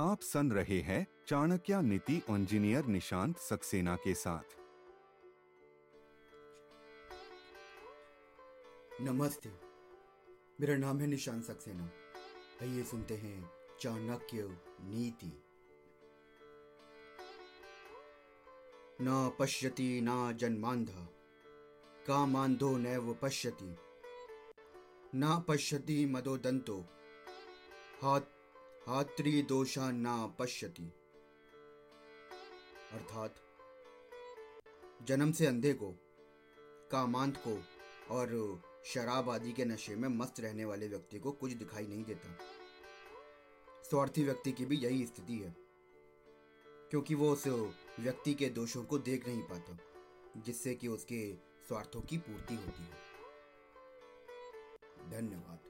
आप सुन रहे हैं चाणक्य नीति इंजीनियर निशांत सक्सेना के साथ। नमस्ते। मेरा नाम है निशांत सक्सेना। आइए सुनते हैं चाणक्य नीति। न पश्यति, न जन्मांध कामांधो नैव पश्यति। न पश्यति मदोदंतो हाथ हात्री दोषा ना पश्यति। अर्थात, जन्म से अंधे को, कामांत को और शराब आदि के नशे में मस्त रहने वाले व्यक्ति को कुछ दिखाई नहीं देता। स्वार्थी व्यक्ति की भी यही स्थिति है, क्योंकि वो उस व्यक्ति के दोषों को देख नहीं पाता, जिससे कि उसके स्वार्थों की पूर्ति होती है। धन्यवाद।